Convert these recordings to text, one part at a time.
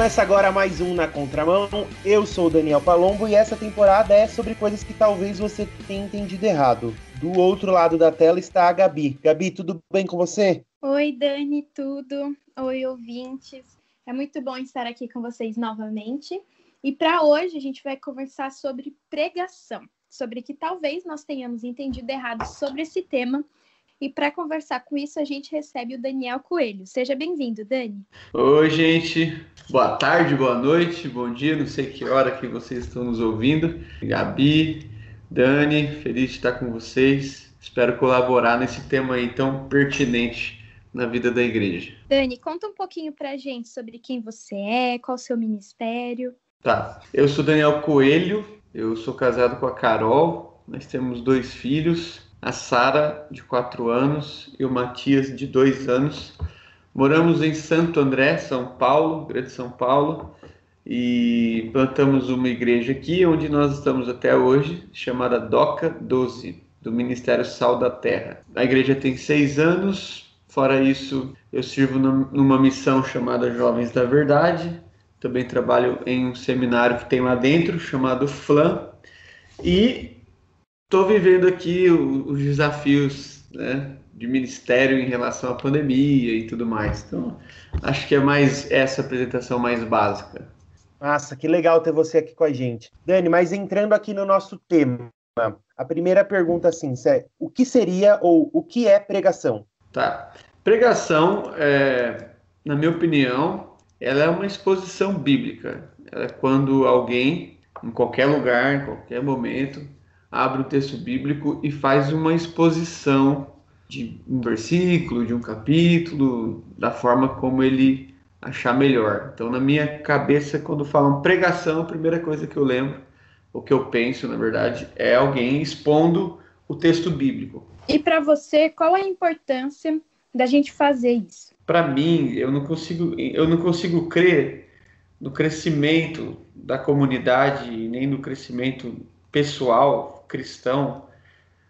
Começa agora mais um Na Contramão. Eu sou o Daniel Palombo e essa temporada é sobre coisas que talvez você tenha entendido errado. Do outro lado da tela está a Gabi. Gabi, tudo bem com você? Oi, Dani, tudo? Oi, ouvintes. É muito bom estar aqui com vocês novamente. E para hoje a gente vai conversar sobre pregação, sobre que talvez nós tenhamos entendido errado sobre esse tema e para conversar com isso, a gente recebe o Daniel Coelho. Seja bem-vindo, Dani. Oi, gente. Boa tarde, boa noite, bom dia. Não sei que hora que vocês estão nos ouvindo. Gabi, Dani, feliz de estar com vocês. Espero colaborar nesse tema aí tão pertinente na vida da igreja. Dani, conta um pouquinho para a gente sobre quem você é, qual o seu ministério. Tá. Eu sou Daniel Coelho, eu sou casado com a Carol, nós temos dois filhos a Sara, de 4 anos, e o Matias, de 2 anos. Moramos em Santo André, São Paulo, Grande São Paulo, e plantamos uma igreja aqui, onde nós estamos até hoje, chamada DOCA 12, do Ministério Sal da Terra. A igreja tem seis anos, fora isso, eu sirvo numa missão chamada Jovens da Verdade, também trabalho em um seminário que tem lá dentro, chamado FLAM, e estou vivendo aqui os desafios né, de ministério em relação à pandemia e tudo mais. Então, acho que é mais essa apresentação mais básica. Nossa, que legal ter você aqui com a gente. Dani, mas entrando aqui no nosso tema, a primeira pergunta assim, é, o que seria ou o que é pregação? Tá. Pregação, é, na minha opinião, ela é uma exposição bíblica. Ela é quando alguém, em qualquer lugar, em qualquer momento, abre o texto bíblico e faz uma exposição de um versículo, de um capítulo, da forma como ele achar melhor. Então, na minha cabeça, quando falam pregação, a primeira coisa que eu lembro, o que eu penso, na verdade, é alguém expondo o texto bíblico. E para você, qual a importância da gente fazer isso? Para mim, eu não consigo, eu não consigo crer no crescimento da comunidade nem no crescimento pessoal cristão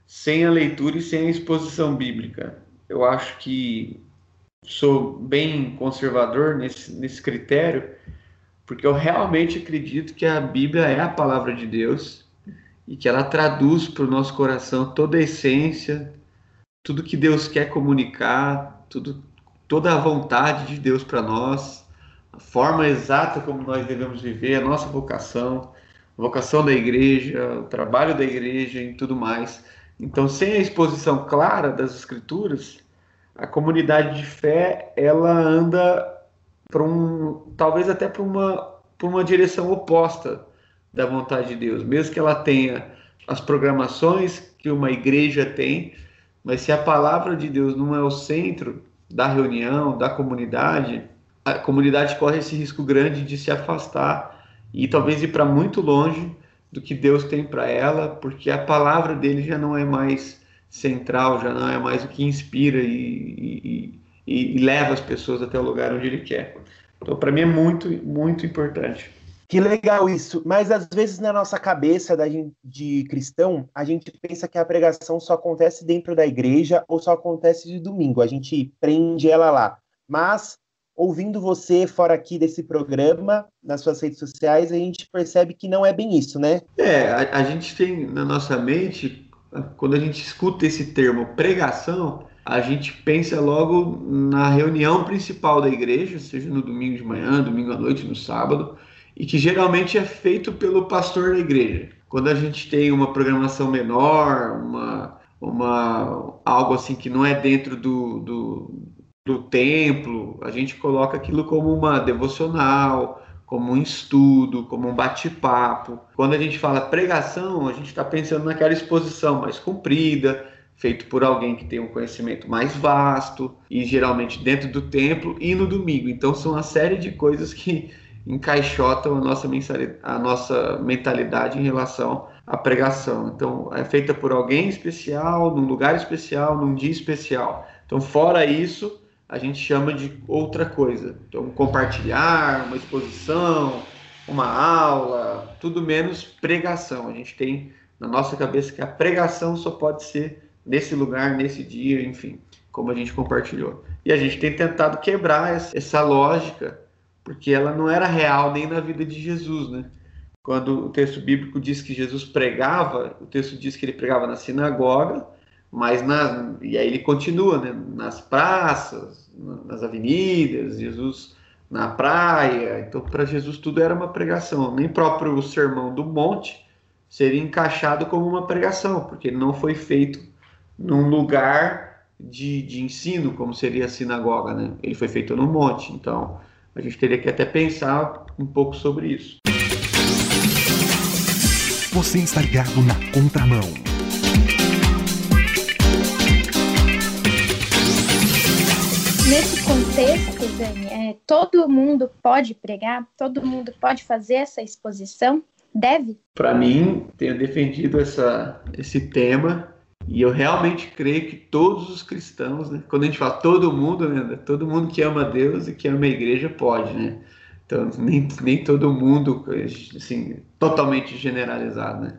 sem a leitura e sem a exposição bíblica. Eu acho que sou bem conservador nesse, nesse critério, porque eu realmente acredito que a Bíblia é a palavra de Deus e que ela traduz para o nosso coração toda a essência, tudo que Deus quer comunicar, tudo, toda a vontade de Deus para nós, a forma exata como nós devemos viver, a nossa vocação vocação da igreja, o trabalho da igreja e tudo mais. Então, sem a exposição clara das escrituras, a comunidade de fé ela anda para um, talvez até para uma, para uma direção oposta da vontade de Deus, mesmo que ela tenha as programações que uma igreja tem, mas se a palavra de Deus não é o centro da reunião, da comunidade, a comunidade corre esse risco grande de se afastar e talvez ir para muito longe do que Deus tem para ela, porque a palavra dele já não é mais central, já não é mais o que inspira e, e, e, leva as pessoas até o lugar onde ele quer. Então, para mim é muito, muito importante. Que legal isso. Mas às vezes na nossa cabeça da gente, de cristão, a gente pensa que a pregação só acontece dentro da igreja ou só acontece de domingo. A gente prende ela lá. Mas ouvindo você fora aqui desse programa, nas suas redes sociais, a gente percebe que não é bem isso, né? É, a, a gente tem na nossa mente, quando a gente escuta esse termo pregação, a gente pensa logo na reunião principal da igreja, seja no domingo de manhã, domingo à noite, no sábado, e que geralmente é feito pelo pastor da igreja. Quando a gente tem uma programação menor, uma, uma algo assim que não é dentro do, do do templo, a gente coloca aquilo como uma devocional, como um estudo, como um bate-papo. Quando a gente fala pregação, a gente está pensando naquela exposição mais comprida, feito por alguém que tem um conhecimento mais vasto e geralmente dentro do templo e no domingo. Então são uma série de coisas que encaixotam a nossa, a nossa mentalidade em relação à pregação. Então é feita por alguém especial, num lugar especial, num dia especial. Então fora isso, a gente chama de outra coisa. Então, compartilhar, uma exposição, uma aula, tudo menos pregação. A gente tem na nossa cabeça que a pregação só pode ser nesse lugar, nesse dia, enfim, como a gente compartilhou. E a gente tem tentado quebrar essa lógica porque ela não era real nem na vida de Jesus, né? Quando o texto bíblico diz que Jesus pregava, o texto diz que ele pregava na sinagoga, mas na, e aí ele continua, né? Nas praças, nas avenidas, Jesus na praia. Então, para Jesus tudo era uma pregação. Nem próprio o sermão do monte seria encaixado como uma pregação, porque ele não foi feito num lugar de, de ensino, como seria a sinagoga, né? Ele foi feito no monte. Então, a gente teria que até pensar um pouco sobre isso. Você está ligado na contramão. Contexto, Dani, é, todo mundo pode pregar? Todo mundo pode fazer essa exposição? Deve? Para mim, tenho defendido essa, esse tema e eu realmente creio que todos os cristãos, né, quando a gente fala todo mundo, né, todo mundo que ama Deus e que ama a igreja pode, né? Então, nem, nem todo mundo, assim, totalmente generalizado, né?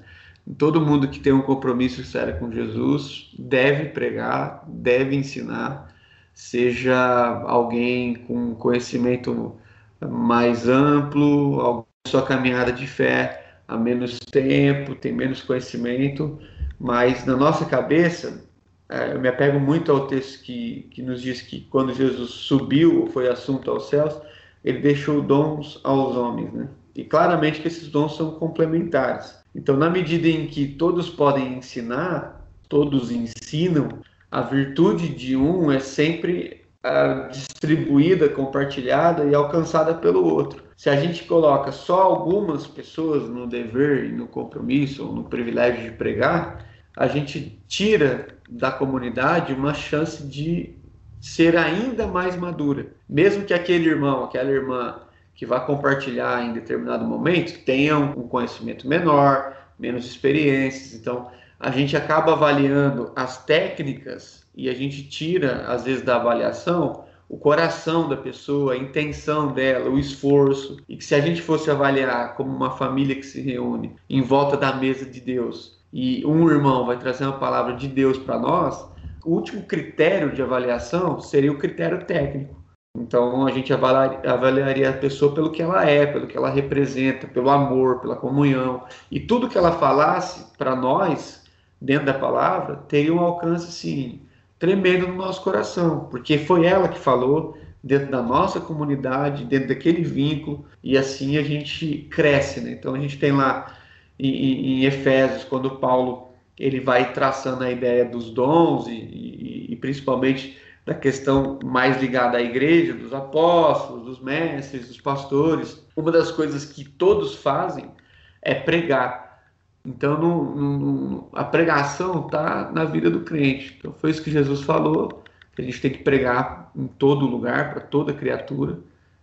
Todo mundo que tem um compromisso sério com Jesus deve pregar, deve ensinar, seja alguém com conhecimento mais amplo, sua caminhada de fé há menos tempo, tem menos conhecimento, mas na nossa cabeça, é, eu me apego muito ao texto que, que nos diz que quando Jesus subiu foi assunto aos céus, ele deixou dons aos homens, né? E claramente que esses dons são complementares. Então, na medida em que todos podem ensinar, todos ensinam, a virtude de um é sempre uh, distribuída, compartilhada e alcançada pelo outro. Se a gente coloca só algumas pessoas no dever e no compromisso ou no privilégio de pregar, a gente tira da comunidade uma chance de ser ainda mais madura. Mesmo que aquele irmão, aquela irmã que vai compartilhar em determinado momento tenha um conhecimento menor, menos experiências. Então, a gente acaba avaliando as técnicas e a gente tira, às vezes, da avaliação o coração da pessoa, a intenção dela, o esforço. E que se a gente fosse avaliar como uma família que se reúne em volta da mesa de Deus e um irmão vai trazer uma palavra de Deus para nós, o último critério de avaliação seria o critério técnico. Então a gente avaliaria a pessoa pelo que ela é, pelo que ela representa, pelo amor, pela comunhão. E tudo que ela falasse para nós, dentro da palavra, teria um alcance assim, tremendo no nosso coração, porque foi ela que falou dentro da nossa comunidade, dentro daquele vínculo, e assim a gente cresce. Né? Então a gente tem lá em, em Efésios, quando Paulo ele vai traçando a ideia dos dons e, e, e, principalmente da questão mais ligada à igreja, dos apóstolos, dos mestres, dos pastores. Uma das coisas que todos fazem é pregar. Então, a pregação está na vida do crente. Então, foi isso que Jesus falou, que a gente tem que pregar em todo lugar, para toda criatura.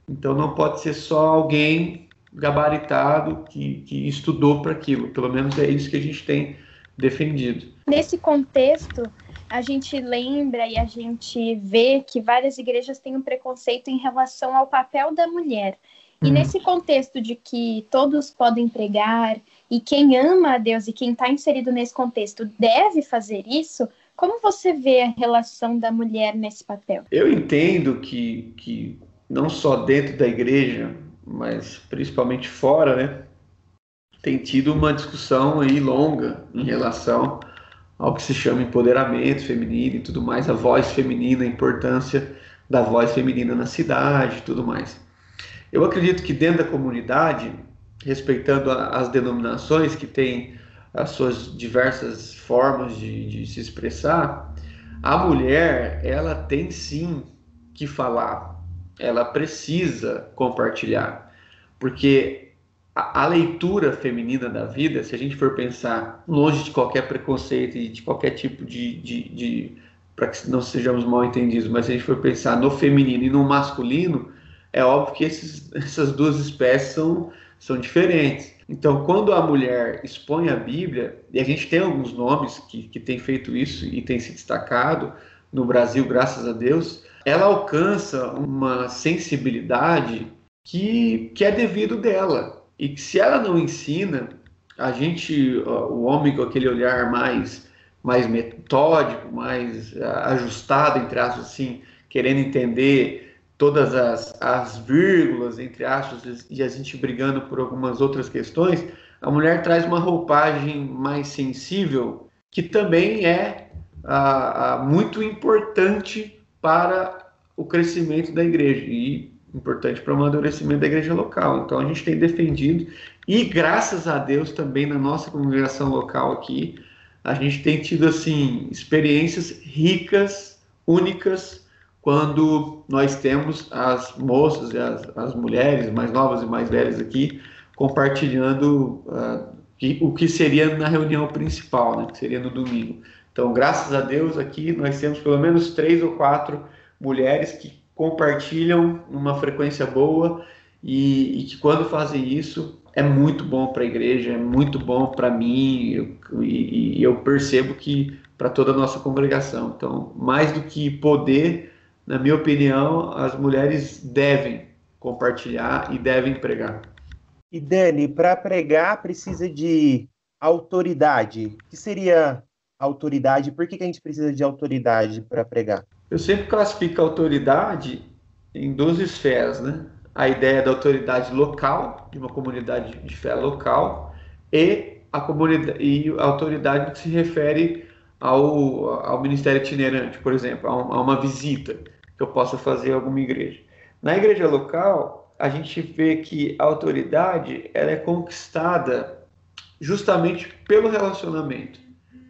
Então, não pode ser só alguém gabaritado que, que estudou para aquilo. Pelo menos é isso que a gente tem defendido. Nesse contexto, a gente lembra e a gente vê que várias igrejas têm um preconceito em relação ao papel da mulher. E hum. nesse contexto de que todos podem pregar e quem ama a Deus e quem está inserido nesse contexto deve fazer isso, como você vê a relação da mulher nesse papel? Eu entendo que, que não só dentro da igreja, mas principalmente fora, né? tem tido uma discussão aí longa em relação ao que se chama empoderamento feminino e tudo mais, a voz feminina, a importância da voz feminina na cidade e tudo mais. Eu acredito que dentro da comunidade, respeitando as denominações que têm as suas diversas formas de, de se expressar, a mulher, ela tem sim que falar, ela precisa compartilhar, porque a, leitura feminina da vida, se a gente for pensar longe de qualquer preconceito e de qualquer tipo de, de, de para que não sejamos mal entendidos, mas se a gente for pensar no feminino e no masculino, é óbvio que esses, essas duas espécies são, são diferentes. Então, quando a mulher expõe a Bíblia, e a gente tem alguns nomes que, que têm feito isso e têm se destacado no Brasil, graças a Deus, ela alcança uma sensibilidade que, que é devido dela e que se ela não ensina, a gente, o homem com aquele olhar mais mais metódico, mais ajustado, entre aspas, assim, querendo entender todas as, as vírgulas, entre aspas, e a gente brigando por algumas outras questões, a mulher traz uma roupagem mais sensível, que também é ah, ah, muito importante para o crescimento da igreja e importante para o amadurecimento da igreja local. Então a gente tem defendido e graças a Deus também na nossa congregação local aqui, a gente tem tido assim experiências ricas, únicas quando nós temos as moças e as, as mulheres mais novas e mais velhas aqui compartilhando uh, que, o que seria na reunião principal, né, que seria no domingo. Então, graças a Deus, aqui nós temos pelo menos três ou quatro mulheres que compartilham numa frequência boa e, e que quando fazem isso é muito bom para a igreja, é muito bom para mim eu, e, e eu percebo que para toda a nossa congregação. Então, mais do que poder, na minha opinião, as mulheres devem compartilhar e devem pregar. E Dani, para pregar precisa de autoridade. O que seria autoridade? Por que, que a gente precisa de autoridade para pregar? Eu sempre classifico a autoridade em duas esferas, né? A ideia da autoridade local, de uma comunidade de fé local, e a comunidade e a autoridade que se refere ao, ao ministério itinerante, por exemplo, a, um, a uma visita que eu possa fazer alguma igreja. Na igreja local, a gente vê que a autoridade ela é conquistada justamente pelo relacionamento.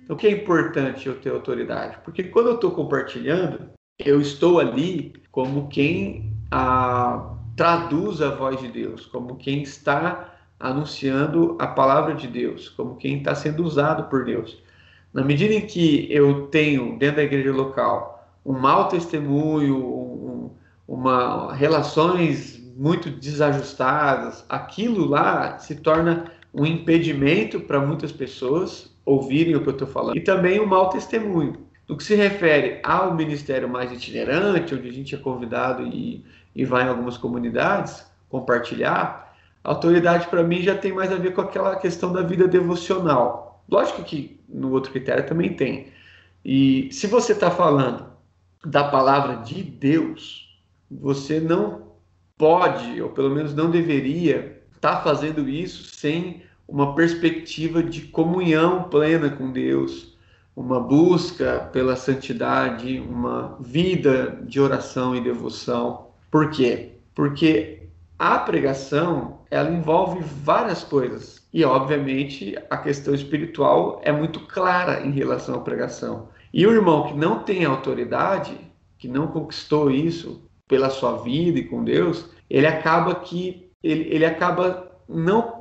Então, o que é importante eu ter autoridade? Porque quando eu estou compartilhando, eu estou ali como quem a, traduz a voz de Deus, como quem está anunciando a palavra de Deus, como quem está sendo usado por Deus. Na medida em que eu tenho dentro da igreja local um mau testemunho, um, uma relações muito desajustadas, aquilo lá se torna um impedimento para muitas pessoas ouvirem o que eu estou falando e também um mau testemunho. No que se refere ao ministério mais itinerante, onde a gente é convidado e, e vai em algumas comunidades compartilhar, a autoridade para mim já tem mais a ver com aquela questão da vida devocional. Lógico que no outro critério também tem. E se você está falando da palavra de Deus, você não pode, ou pelo menos não deveria, estar tá fazendo isso sem uma perspectiva de comunhão plena com Deus, uma busca pela santidade, uma vida de oração e devoção. Por quê? Porque a pregação, ela envolve várias coisas. E, obviamente, a questão espiritual é muito clara em relação à pregação. E o irmão que não tem autoridade, que não conquistou isso pela sua vida e com Deus, ele acaba que ele, ele acaba não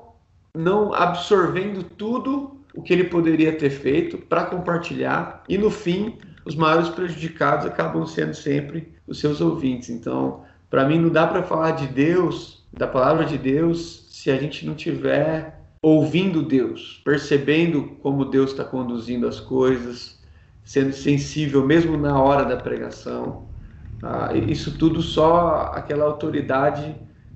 não absorvendo tudo o que ele poderia ter feito para compartilhar e no fim os maiores prejudicados acabam sendo sempre os seus ouvintes. Então, para mim não dá para falar de Deus, da palavra de Deus, se a gente não tiver ouvindo Deus, percebendo como Deus está conduzindo as coisas, sendo sensível mesmo na hora da pregação. Ah, isso tudo só aquela autoridade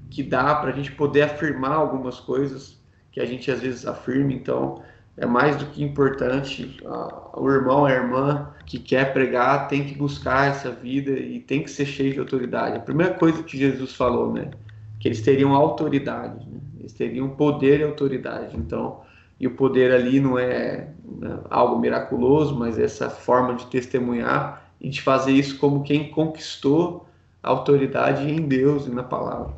que dá para a gente poder afirmar algumas coisas que a gente às vezes afirma. Então, é mais do que importante. Ah, o irmão, a irmã que quer pregar tem que buscar essa vida e tem que ser cheio de autoridade. A primeira coisa que Jesus falou, né? Que eles teriam autoridade, né? eles teriam poder e autoridade. Então, e o poder ali não é né, algo miraculoso, mas essa forma de testemunhar e de fazer isso como quem conquistou a autoridade em Deus e na palavra.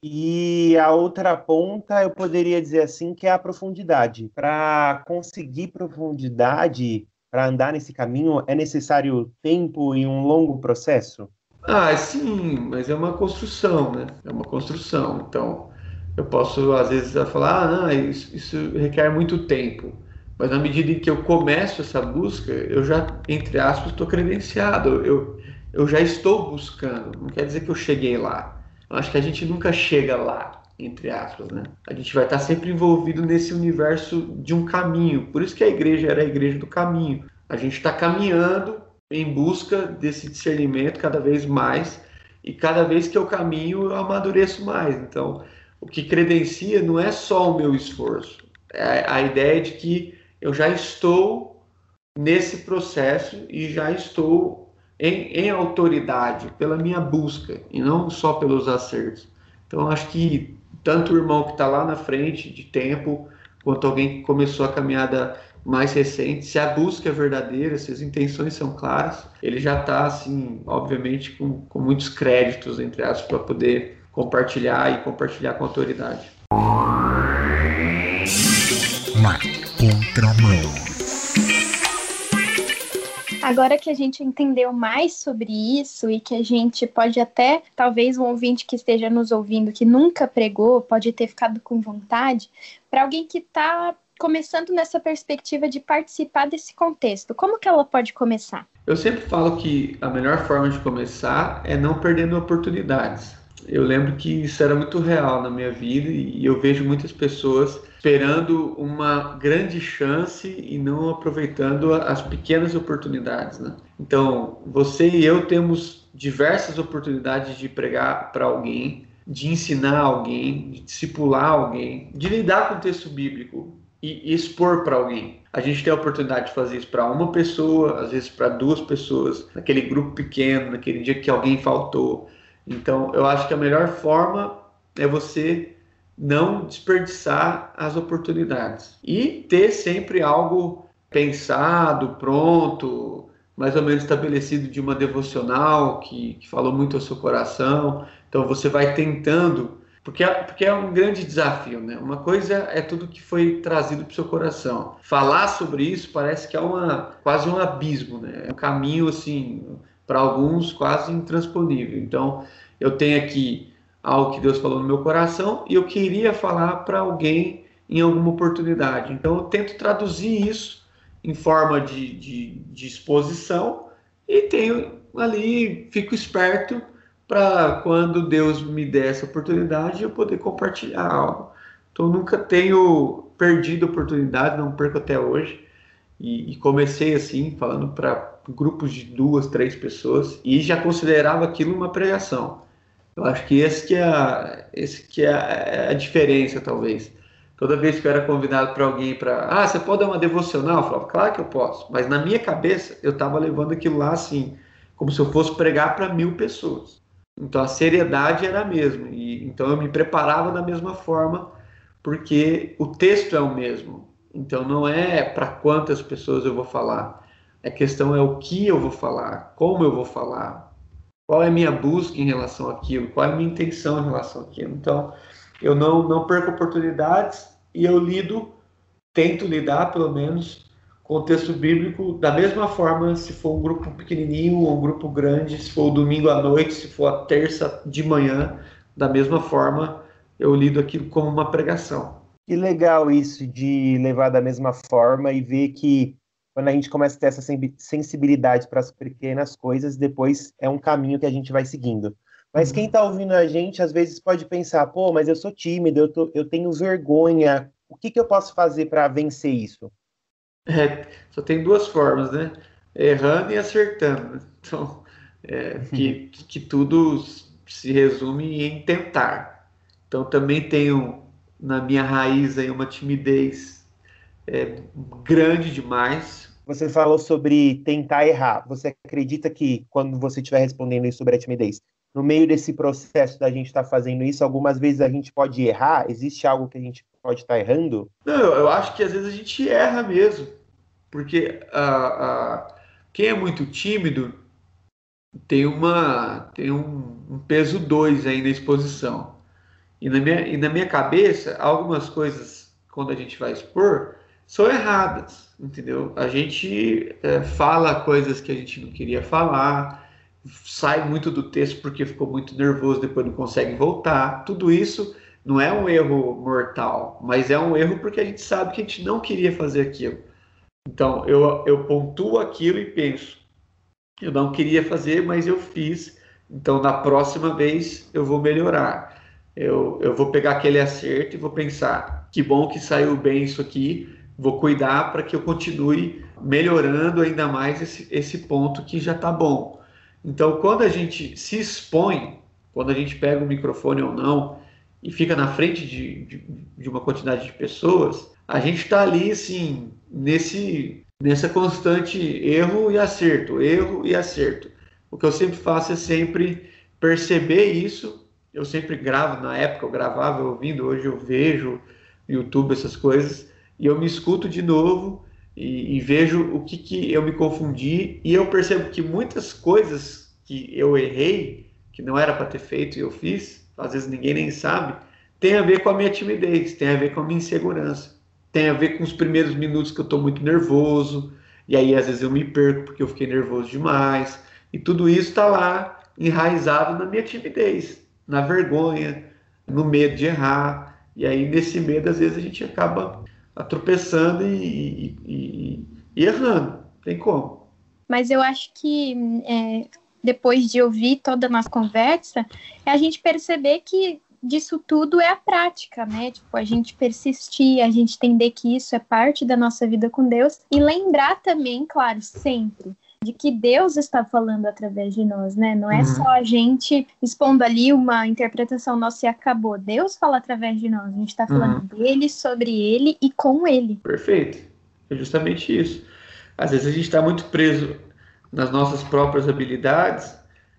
E a outra ponta, eu poderia dizer assim, que é a profundidade. Para conseguir profundidade, para andar nesse caminho, é necessário tempo e um longo processo? Ah, sim, mas é uma construção, né? É uma construção. Então, eu posso, às vezes, falar, ah, não, isso, isso requer muito tempo. Mas na medida em que eu começo essa busca, eu já, entre aspas, estou credenciado. Eu, eu já estou buscando. Não quer dizer que eu cheguei lá. Eu acho que a gente nunca chega lá, entre aspas, né? A gente vai estar sempre envolvido nesse universo de um caminho. Por isso que a igreja era a igreja do caminho. A gente está caminhando em busca desse discernimento cada vez mais. E cada vez que eu caminho, eu amadureço mais. Então, o que credencia não é só o meu esforço, é a ideia de que eu já estou nesse processo e já estou em, em autoridade, pela minha busca, e não só pelos acertos. Então, acho que tanto o irmão que está lá na frente de tempo, quanto alguém que começou a caminhada mais recente, se a busca é verdadeira, se as intenções são claras, ele já está, assim, obviamente, com, com muitos créditos, entre aspas, para poder compartilhar e compartilhar com a autoridade. Na contramão. Agora que a gente entendeu mais sobre isso e que a gente pode até, talvez um ouvinte que esteja nos ouvindo que nunca pregou, pode ter ficado com vontade, para alguém que está começando nessa perspectiva de participar desse contexto, como que ela pode começar? Eu sempre falo que a melhor forma de começar é não perdendo oportunidades. Eu lembro que isso era muito real na minha vida e eu vejo muitas pessoas esperando uma grande chance e não aproveitando as pequenas oportunidades, né? Então, você e eu temos diversas oportunidades de pregar para alguém, de ensinar alguém, de discipular alguém, de lidar com o texto bíblico e expor para alguém. A gente tem a oportunidade de fazer isso para uma pessoa, às vezes para duas pessoas, naquele grupo pequeno, naquele dia que alguém faltou. Então, eu acho que a melhor forma é você não desperdiçar as oportunidades e ter sempre algo pensado, pronto, mais ou menos estabelecido de uma devocional que, que falou muito ao seu coração. Então, você vai tentando porque é, porque é um grande desafio, né? Uma coisa é tudo que foi trazido para o seu coração. Falar sobre isso parece que é uma, quase um abismo, né? É um caminho, assim, para alguns quase intransponível. Então, eu tenho aqui algo que Deus falou no meu coração e eu queria falar para alguém em alguma oportunidade. Então, eu tento traduzir isso em forma de, de, de exposição e tenho ali, fico esperto para quando Deus me der essa oportunidade eu poder compartilhar algo. Então, nunca tenho perdido oportunidade, não perco até hoje. E, e comecei assim, falando para grupos de duas, três pessoas e já considerava aquilo uma pregação. Eu acho que esse que é a, esse que é a, é a diferença, talvez. Toda vez que eu era convidado para alguém para, ah, você pode dar uma devocional? Eu falava, claro que eu posso. Mas na minha cabeça, eu estava levando aquilo lá assim, como se eu fosse pregar para mil pessoas. Então a seriedade era a mesma. E, então eu me preparava da mesma forma, porque o texto é o mesmo. Então não é para quantas pessoas eu vou falar. A questão é o que eu vou falar, como eu vou falar, qual é a minha busca em relação àquilo, qual é a minha intenção em relação àquilo. Então eu não, não perco oportunidades e eu lido, tento lidar pelo menos com o texto bíblico da mesma forma se for um grupo pequenininho ou um grupo grande, se for o domingo à noite, se for a terça de manhã, da mesma forma eu lido aquilo como uma pregação. Que legal isso de levar da mesma forma e ver que quando a gente começa a ter essa sensibilidade para as pequenas coisas, depois é um caminho que a gente vai seguindo. Mas quem está ouvindo a gente, às vezes pode pensar, pô, mas eu sou tímido, eu, tô, eu tenho vergonha, o que, que eu posso fazer para vencer isso? É, só tem duas formas, né? Errando e acertando. Então, é, que, que tudo se resume em tentar. Então, também tenho na minha raiz aí uma timidez é, grande demais. Você falou sobre tentar errar. Você acredita que quando você estiver respondendo isso sobre a timidez, no meio desse processo da gente estar tá fazendo isso, algumas vezes a gente pode errar? Existe algo que a gente pode estar tá errando? Não, eu acho que às vezes a gente erra mesmo. Porque a, quem é muito tímido tem, uma, tem um, um peso 2 aí na exposição. E na, minha, e na minha cabeça, algumas coisas, quando a gente vai expor, são erradas, entendeu? A gente é, fala coisas que a gente não queria falar, sai muito do texto porque ficou muito nervoso, depois não consegue voltar. Tudo isso não é um erro mortal, mas é um erro porque a gente sabe que a gente não queria fazer aquilo. Então, eu, eu pontuo aquilo e penso, eu não queria fazer, mas eu fiz, então na próxima vez eu vou melhorar. Eu, eu vou pegar aquele acerto e vou pensar, que bom que saiu bem isso aqui, vou cuidar para que eu continue melhorando ainda mais esse, esse ponto que já está bom. Então, quando a gente se expõe, quando a gente pega o microfone ou não, e fica na frente de, de, de uma quantidade de pessoas, a gente está ali, assim, nesse, nessa constante erro e acerto, erro e acerto. O que eu sempre faço é sempre perceber isso. Eu sempre gravo, na época eu gravava ouvindo, hoje eu vejo YouTube essas coisas, e eu me escuto de novo e, e vejo o que, que eu me confundi, e eu percebo que muitas coisas que eu errei, que não era para ter feito e eu fiz, às vezes ninguém nem sabe, tem a ver com a minha timidez, tem a ver com a minha insegurança, tem a ver com os primeiros minutos que eu estou muito nervoso, e aí às vezes eu me perco porque eu fiquei nervoso demais, e tudo isso está lá enraizado na minha timidez, na vergonha, no medo de errar, e aí nesse medo às vezes a gente acaba tropeçando e, e, e errando, tem como. Mas eu acho que é, depois de ouvir toda a nossa conversa, é a gente perceber que disso tudo é a prática, né? Tipo, a gente persistir, a gente entender que isso é parte da nossa vida com Deus e lembrar também, claro, sempre de que Deus está falando através de nós, né? Não é uhum. só a gente expondo ali uma interpretação nossa e acabou. Deus fala através de nós. A gente está falando uhum. dele, sobre ele e com ele. Perfeito. É justamente isso. Às vezes a gente está muito preso nas nossas próprias habilidades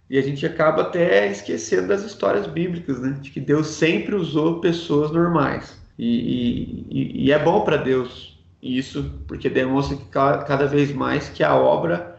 e a gente acaba até esquecendo das histórias bíblicas, né? De que Deus sempre usou pessoas normais. E, e, e é bom para Deus isso, porque demonstra que cada vez mais que a obra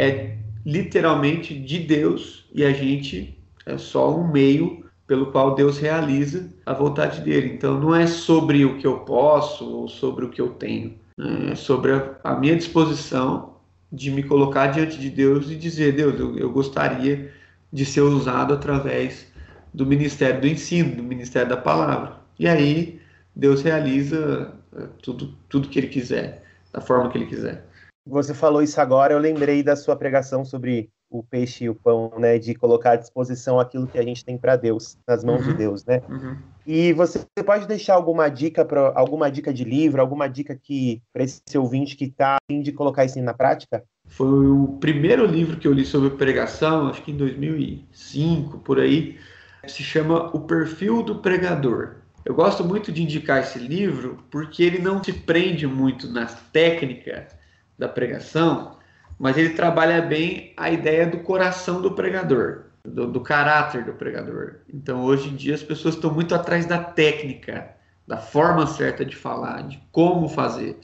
é literalmente de Deus e a gente é só um meio pelo qual Deus realiza a vontade dele. Então não é sobre o que eu posso ou sobre o que eu tenho, né? é sobre a, minha disposição de me colocar diante de Deus e dizer: Deus, eu, eu gostaria de ser usado através do ministério do ensino, do ministério da palavra. E aí Deus realiza é, tudo, tudo que Ele quiser, da forma que Ele quiser. Você falou isso agora, eu lembrei da sua pregação sobre o peixe e o pão, né, de colocar à disposição aquilo que a gente tem para Deus, nas mãos uhum. de Deus, né? Uhum. E você pode deixar alguma dica para alguma dica de livro, alguma dica que para esse ouvinte que está fim de colocar isso na prática? Foi o primeiro livro que eu li sobre pregação, acho que em 2005 por aí, se chama O Perfil do Pregador. Eu gosto muito de indicar esse livro porque ele não se prende muito na técnica da pregação, mas ele trabalha bem a ideia do coração do pregador, do, do caráter do pregador. Então, hoje em dia, as pessoas estão muito atrás da técnica, da forma certa de falar, de como fazer.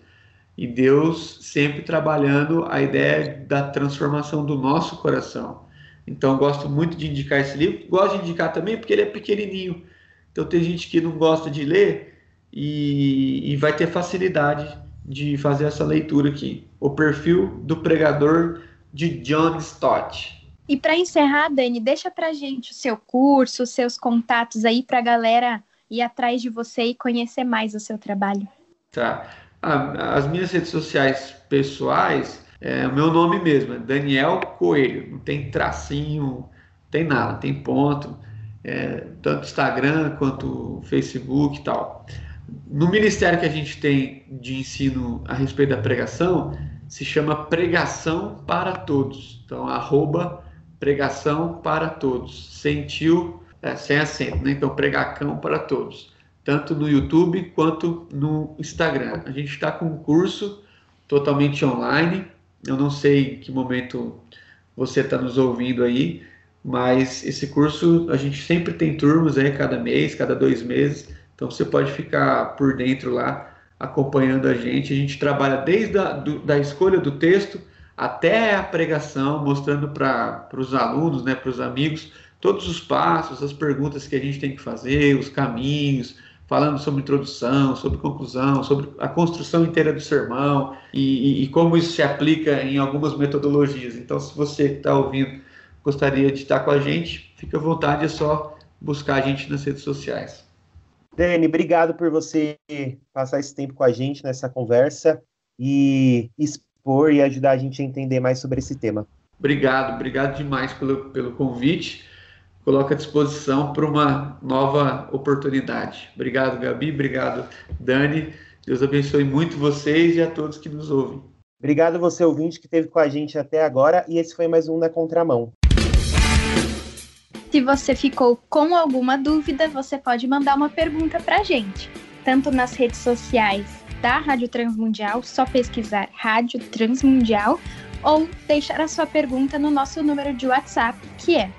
E Deus sempre trabalhando a ideia da transformação do nosso coração. Então, gosto muito de indicar esse livro. Gosto de indicar também porque ele é pequenininho. Então, tem gente que não gosta de ler e, e vai ter facilidade de fazer essa leitura aqui. O perfil do pregador de John Stott. E para encerrar, Dani, deixa para gente o seu curso, os seus contatos aí para a galera ir atrás de você e conhecer mais o seu trabalho. Tá. as minhas redes sociais pessoais, é o meu nome mesmo, é Daniel Coelho. Não tem tracinho, não tem nada, tem ponto. É, tanto Instagram quanto Facebook e tal. No ministério que a gente tem de ensino a respeito da pregação, se chama Pregação para Todos. Então, arroba Pregação para Todos. Sentiu, é, sem acento, né? Então, Pregacão para Todos. Tanto no YouTube quanto no Instagram. A gente está com um curso totalmente online. Eu não sei em que momento você está nos ouvindo aí, mas esse curso a gente sempre tem turmas aí, cada mês, cada dois meses então você pode ficar por dentro lá acompanhando a gente. A gente trabalha desde a do, da escolha do texto até a pregação, mostrando para os alunos, né, para os amigos, todos os passos, as perguntas que a gente tem que fazer, os caminhos, falando sobre introdução, sobre conclusão, sobre a construção inteira do sermão e, e, e como isso se aplica em algumas metodologias. Então, se você está ouvindo, gostaria de estar com a gente, fica à vontade, é só buscar a gente nas redes sociais. Dani, obrigado por você passar esse tempo com a gente nessa conversa e expor e ajudar a gente a entender mais sobre esse tema. Obrigado, obrigado demais pelo, pelo convite. Coloco à disposição para uma nova oportunidade. Obrigado, Gabi, obrigado, Dani. Deus abençoe muito vocês e a todos que nos ouvem. Obrigado você, ouvinte, que esteve com a gente até agora. E esse foi mais um Na Contramão. Se você ficou com alguma dúvida, você pode mandar uma pergunta para a gente, tanto nas redes sociais da Rádio Transmundial, só pesquisar Rádio Transmundial, ou deixar a sua pergunta no nosso número de WhatsApp, que é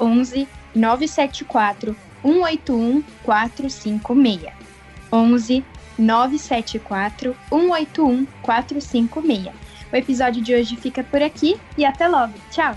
11 974 181 456. 11 974 181 456. O episódio de hoje fica por aqui e até logo. Tchau!